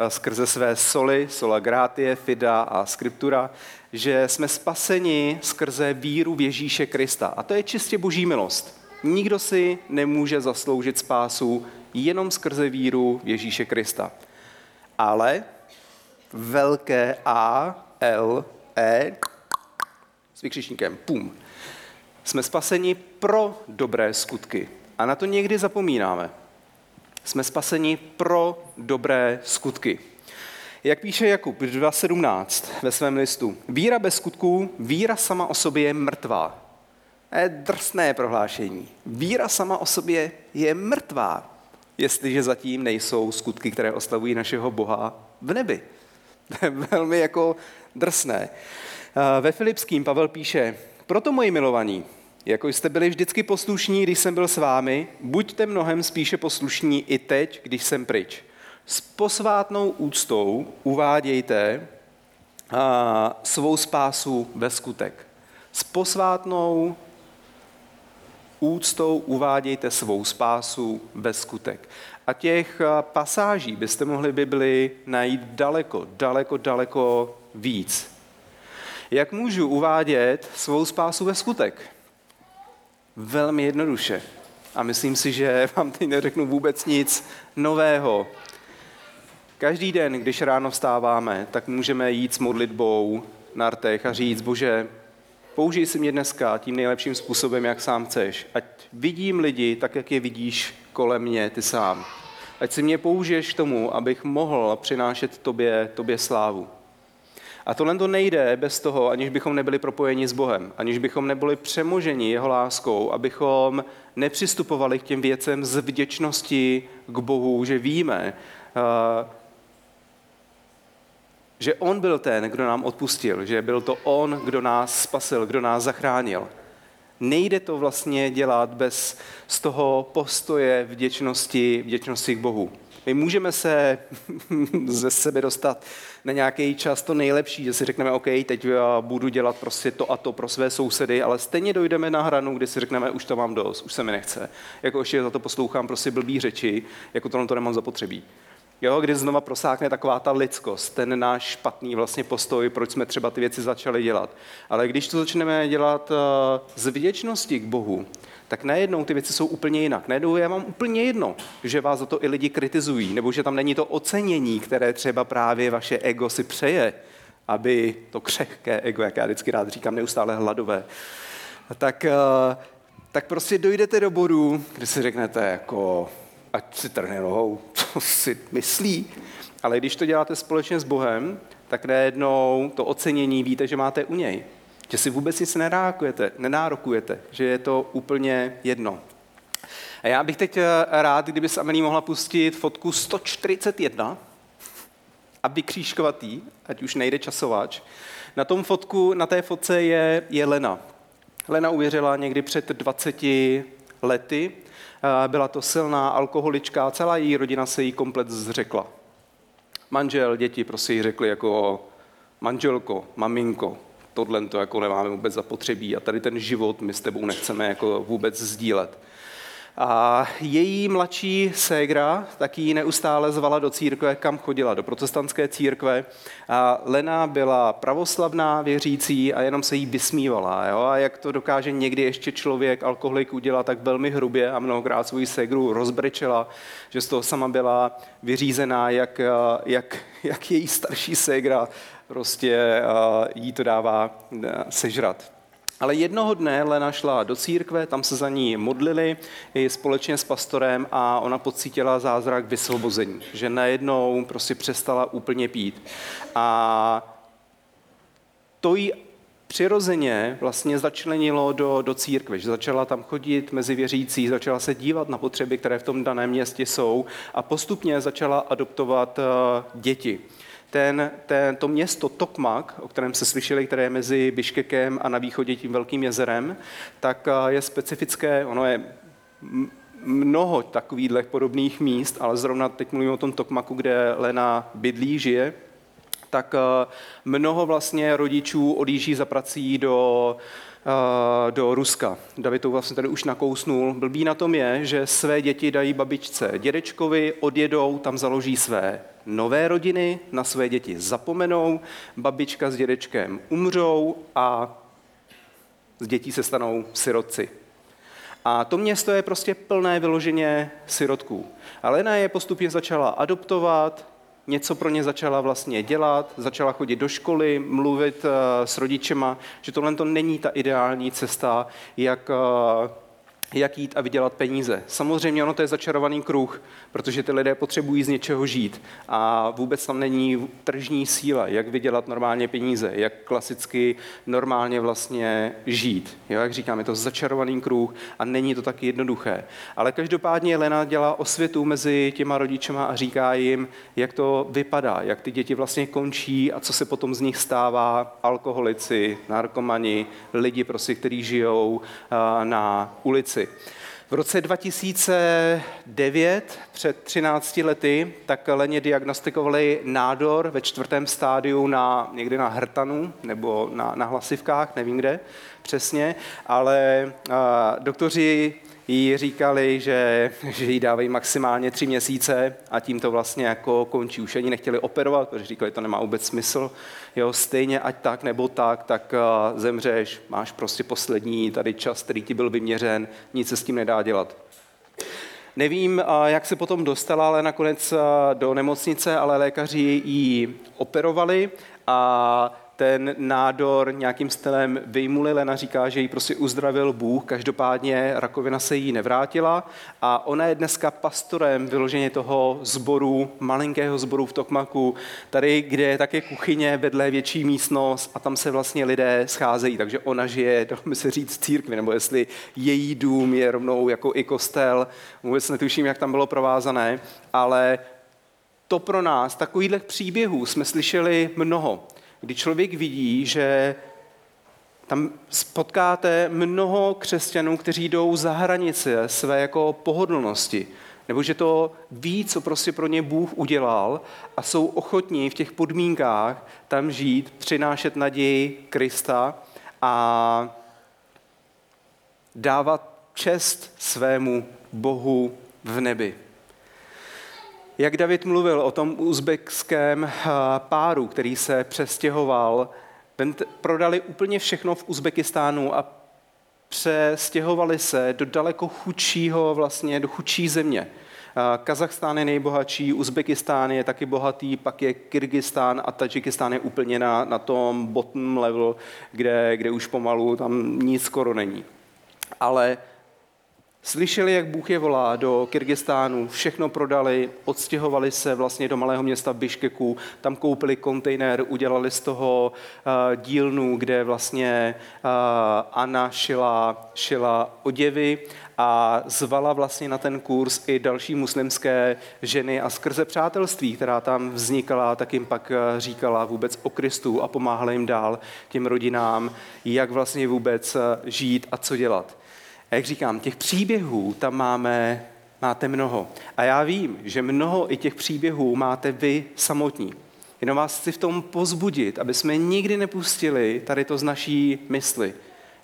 skrze své soli, sola gratie, fida a scriptura, že jsme spaseni skrze víru v Ježíše Krista. A to je čistě boží milost. Nikdo si nemůže zasloužit spásu jenom skrze víru v Ježíše Krista. Ale velké A, L, E s vykřičníkem, pum. Jsme spaseni pro dobré skutky. A na to někdy zapomínáme. Jsme spaseni pro dobré skutky. Jak píše Jakub 2.17 ve svém listu, víra bez skutků, víra sama o sobě je mrtvá. Je drsné prohlášení. Víra sama o sobě je mrtvá, jestliže zatím nejsou skutky, které oslavují našeho Boha v nebi. To je velmi jako drsné. Ve Filipským Pavel píše, proto moji milovaní, jako jste byli vždycky poslušní, když jsem byl s vámi, buďte mnohem spíše poslušní i teď, když jsem pryč. S posvátnou úctou uvádějte svou spásu ve skutek. S posvátnou úctou uvádějte svou spásu bez skutek. A těch eh, pasáží byste mohli Bibli najít daleko, daleko, daleko víc. Jak můžu uvádět svou spásu ve skutek? Velmi jednoduše. A myslím si, že vám teď neřeknu vůbec nic nového. Každý den, když ráno vstáváme, tak můžeme jít s modlitbou na rtech a říct, bože, použij si mě dneska tím nejlepším způsobem, jak sám chceš. Ať vidím lidi tak, jak je vidíš kolem mě, ty sám. Ať si mě použiješ k tomu, abych mohl přinášet tobě, tobě slávu. A tohle to nejde bez toho, aniž bychom nebyli propojeni s Bohem, aniž bychom nebyli přemoženi jeho láskou, abychom nepřistupovali k těm věcem z vděčnosti k Bohu, že víme, eh, že On byl ten, kdo nám odpustil, že byl to On, kdo nás spasil, kdo nás zachránil. Nejde to vlastně dělat bez z toho postoje vděčnosti, vděčnosti k Bohu. My můžeme se ze sebe dostat na nějaký čas to nejlepší, že si řekneme, OK, teď já budu dělat prostě to a to pro své sousedy, ale stejně dojdeme na hranu, kdy si řekneme, už to mám dost, už se mi nechce. Jako ještě za to poslouchám prostě blbý řeči, jako to to nemám zapotřebí. Jo, kdy znova prosákne taková ta lidskost, ten náš špatný vlastně postoj, proč jsme třeba ty věci začali dělat. Ale když to začneme dělat eh, z vděčnosti k Bohu, tak najednou ty věci jsou úplně jinak. Najednou já mám úplně jedno, že vás za to i lidi kritizují, nebo že tam není to ocenění, které třeba právě vaše ego si přeje, aby to křehké ego, jak já vždycky rád říkám, neustále hladové, tak, eh, tak prostě dojdete do bodu, kde si řeknete jako, ať si trhne nohou, co si myslí. Ale když to děláte společně s Bohem, tak najednou to ocenění víte, že máte u něj. Že si vůbec nic nenárokujete, nenárokujete, že je to úplně jedno. A já bych teď eh, rád, kdyby se Amelí mohla pustit fotku 141 a vykřížkovatý, ať už nejde časovač. Na tom fotku, na té fotce je, je Lena. Lena uvěřila někdy před 20 lety. Eh, byla to silná alkoholička a celá její rodina se jí komplet zřekla. Manžel, děti prostě jí řekli jako manželko, maminko, tohle to jako nemáme vůbec zapotřebí a tady ten život my s tebou nechceme jako vůbec sdílet. A její mladší ségra taky neustále zvala do církve, kam chodila, do protestantské církve. A Lena byla pravoslavná věřící a jenom se jí vysmívala. Jo? A jak to dokáže někdy ještě člověk, alkoholik, udělat tak velmi hrubě a mnohokrát svou ségru rozbrečela, že z toho sama byla vyřízená, jak, jak, jak její starší ségra prostě jí to dává sežrat. Ale jednoho dne Lena šla do církve, tam se za ní modlili i společně s pastorem a ona pocítila zázrak vysvobození, že najednou prostě přestala úplně pít. A to jí přirozeně vlastně začlenilo do, do církve, že začala tam chodit mezi věřící, začala se dívat na potřeby, které v tom daném městě jsou a postupně začala adoptovat uh, děti ten, ten, to město Tokmak, o kterém se slyšeli, které je mezi Biškekem a na východě tím velkým jezerem, tak eh, je specifické, ono je mnoho takových podobných míst, ale zrovna teď mluvím o tom Tokmaku, kde Lena bydlí, žije, tak eh, mnoho vlastně rodičů odjíždí za prací do, eh, do Ruska. David to vlastně tady už nakousnul. Blbý na tom je, že své děti dají babičce dědečkovi, odjedou, tam založí své nové rodiny, na své děti zapomenou, babička s dědečkem umřou a z dětí se stanou sirotci. A to město je prostě plné vyloženě sirotků. A Lena je postupně začala adoptovat, něco pro ně začala vlastně dělat, začala chodit do školy, mluvit eh, s rodičema, že tohle to není ta ideální cesta, jak eh, jak jít a vydělat peníze. Samozřejmě ono to je začarovaný kruh, protože ty lidé potřebují z něčeho žít a vůbec tam není tržní síla, jak vydělat normálně peníze, jak klasicky normálně vlastně žít. Jo, jak říkám, je to začarovaný kruh a není to taky jednoduché. Ale každopádně Lena dělá osvětu mezi těma rodičema a říká jim, jak to vypadá, jak ty děti vlastně končí a co se potom z nich stává alkoholici, narkomani, lidi, prostě, kteří žijou na ulici věci. V roce 2009, před 13 lety, tak Leně diagnostikovali nádor ve čtvrtém stádiu na, někdy na hrtanu nebo na, na hlasivkách, nevím kde přesně, ale a, doktoři jí říkali, že, že jí dávají maximálně tři měsíce a tím to vlastně jako končí. Už ani nechtěli operovat, protože říkali, to nemá vůbec smysl. Jo, stejně ať tak nebo tak, tak uh, zemřeš, máš prostě poslední tady čas, který ti byl vyměřen, nic se s tím nedá dělat. Nevím, jak se potom dostala, ale nakonec do nemocnice, ale lékaři ji operovali a ten nádor nějakým stylem vyjmuli. Lena říká, že ji prostě uzdravil Bůh, každopádně rakovina se jí nevrátila. A ona je dneska pastorem vyloženě toho zboru, malinkého zboru v Tokmaku, tady, kde je také kuchyně, vedle větší místnost a tam se vlastně lidé scházejí, takže ona žije, dalo by se říct, církvi, nebo jestli její dům je rovnou jako i kostel, vůbec netuším, jak tam bylo provázané, ale to pro nás, takovýchhle příběhů jsme slyšeli mnoho kdy člověk vidí, že tam spotkáte mnoho křesťanů, kteří jdou za hranice své jako pohodlnosti, nebo že to ví, co prostě pro ně Bůh udělal a jsou ochotní v těch podmínkách tam žít, přinášet naději Krista a dávat čest svému Bohu v nebi. Jak David mluvil o tom uzbekském eh, páru, který se přestěhoval, prodali úplně všechno v Uzbekistánu a přestěhovali se do daleko chudšího, vlastně do chudší země. Eh, Kazachstán je nejbohatší, Uzbekistán je taky bohatý, pak je Kyrgyzstán a Tadžikistán je úplně na, na tom bottom level, kde, kde už pomalu tam nic skoro není. Ale Slyšeli, jak Bůh je volá do Kyrgyzstánu, všechno prodali, odstěhovali se vlastně do malého města Biškeku, tam koupili kontejner, udělali z toho uh, dílnu, kde vlastně uh, Anna šila, šila oděvy a zvala vlastně na ten kurz i další muslimské ženy a skrze přátelství, která tam vznikala, tak jim pak eh, říkala vůbec o Kristu a pomáhala jim dál těm rodinám, jak vlastně vůbec žít a co dělat. A jak říkám, těch příběhů tam máme, máte mnoho. A já vím, že mnoho i těch příběhů máte vy samotní. Jenom vás chci v tom pozbudit, aby jsme nikdy nepustili tady to z naší mysli,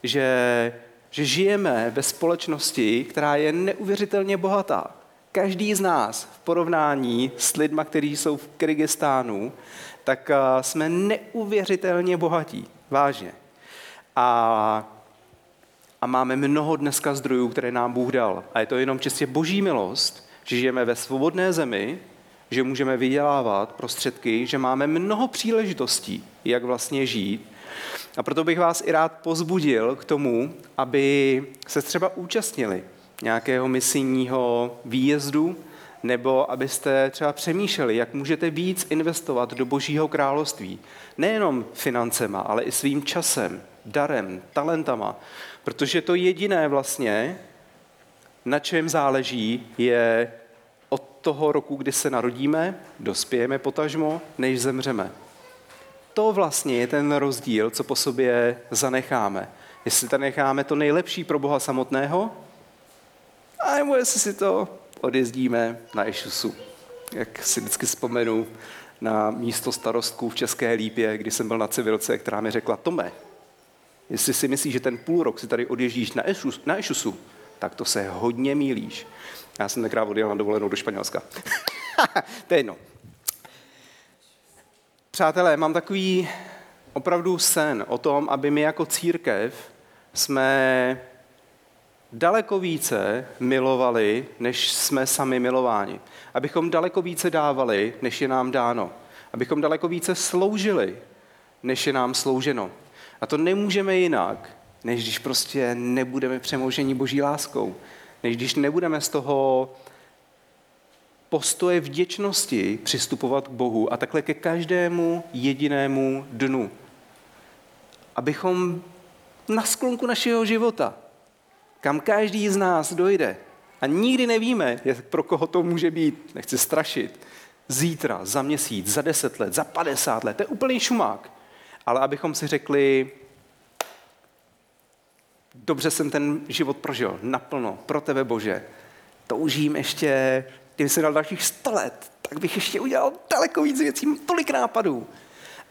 že, že žijeme ve společnosti, která je neuvěřitelně bohatá. Každý z nás v porovnání s lidmi, kteří jsou v Kyrgyzstánu, tak eh, jsme neuvěřitelně bohatí. Vážně. A a máme mnoho dneska zdrojů, které nám Bůh dal. A je to jenom čistě boží milost, že žijeme ve svobodné zemi, že můžeme vydělávat prostředky, že máme mnoho příležitostí, jak vlastně žít. A proto bych vás i rád pozbudil k tomu, aby se třeba účastnili nějakého misijního výjezdu, nebo abyste třeba přemýšleli, jak můžete víc investovat do Božího království. Nejenom financema, ale i svým časem, darem, talentama, Protože to jediné vlastně, na čem záleží, je od toho roku, kdy se narodíme, dospějeme potažmo, než zemřeme. To vlastně je ten rozdíl, co po sobě zanecháme. Jestli tam necháme to nejlepší pro Boha samotného, a nebo jestli si to odjezdíme na Ešusu. Jak si vždycky vzpomenu na místo starostku v České Lípě, kdy jsem byl na civilce, která mi řekla, Tome, Jestli si myslíš, že ten půl rok si tady odježdíš na, Ešus, na Ešusu, tak to se hodně mílíš. Já jsem tenkrát odjel na dovolenou do Španělska. to je jedno. Přátelé, mám takový opravdu sen o tom, aby my jako církev jsme daleko více milovali, než jsme sami milováni. Abychom daleko více dávali, než je nám dáno. Abychom daleko více sloužili, než je nám slouženo. A to nemůžeme jinak, než když prostě nebudeme přemoženi boží láskou. Než když nebudeme z toho postoje vděčnosti přistupovat k Bohu a takhle ke každému jedinému dnu. Abychom na sklonku našeho života, kam každý z nás dojde, a nikdy nevíme, pro koho to může být, nechci strašit, zítra, za měsíc, za deset let, za padesát let, to je úplný šumák ale abychom si řekli, dobře jsem ten život prožil, naplno, pro tebe Bože. Toužím ještě, kdyby se dal dalších sto let, tak bych ještě udělal daleko víc věcí, tolik nápadů.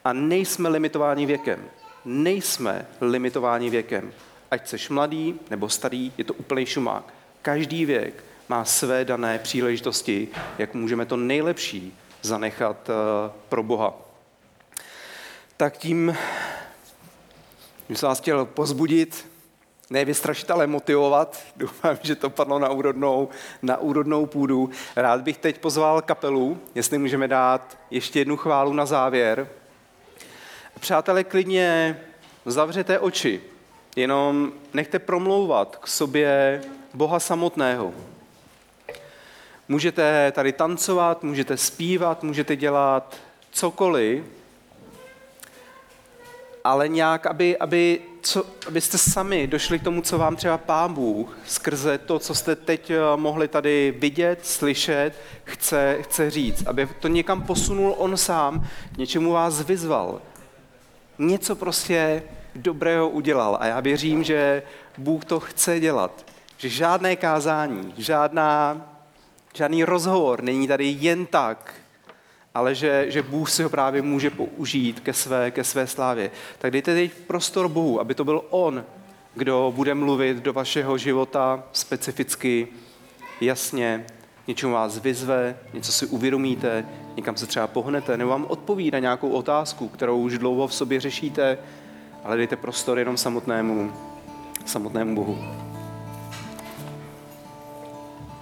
A nejsme limitováni věkem. Nejsme limitováni věkem. Ať seš mladý nebo starý, je to úplný šumák. Každý věk má své dané příležitosti, jak můžeme to nejlepší zanechat eh, pro Boha. Tak tím bych se vás chtěl pozbudit, ne vystrašit, ale motivovat. Doufám, že to padlo na úrodnou, na úrodnou půdu. Rád bych teď pozval kapelu, jestli můžeme dát ještě jednu chválu na závěr. Přátelé, klidně zavřete oči, jenom nechte promlouvat k sobě Boha samotného. Můžete tady tancovat, můžete zpívat, můžete dělat cokoliv, ale nějak, aby, aby co, abyste sami došli k tomu, co vám třeba Pán Bůh skrze to, co jste teď eh, mohli tady vidět, slyšet, chce, chce říct. Aby to někam posunul on sám, něčemu vás vyzval. Něco prostě dobrého udělal. A já věřím, že Bůh to chce dělat. Že žádné kázání, žádná, žádný rozhovor není tady jen tak, ale že, že Bůh si ho právě může použít ke své, ke své slávě. Tak dejte teď prostor Bohu, aby to byl On, kdo bude mluvit do vašeho života specificky, jasně, něčemu vás vyzve, něco si uvědomíte, někam se třeba pohnete, nebo vám odpoví na nějakou otázku, kterou už dlouho v sobě řešíte, ale dejte prostor jenom samotnému, samotnému Bohu.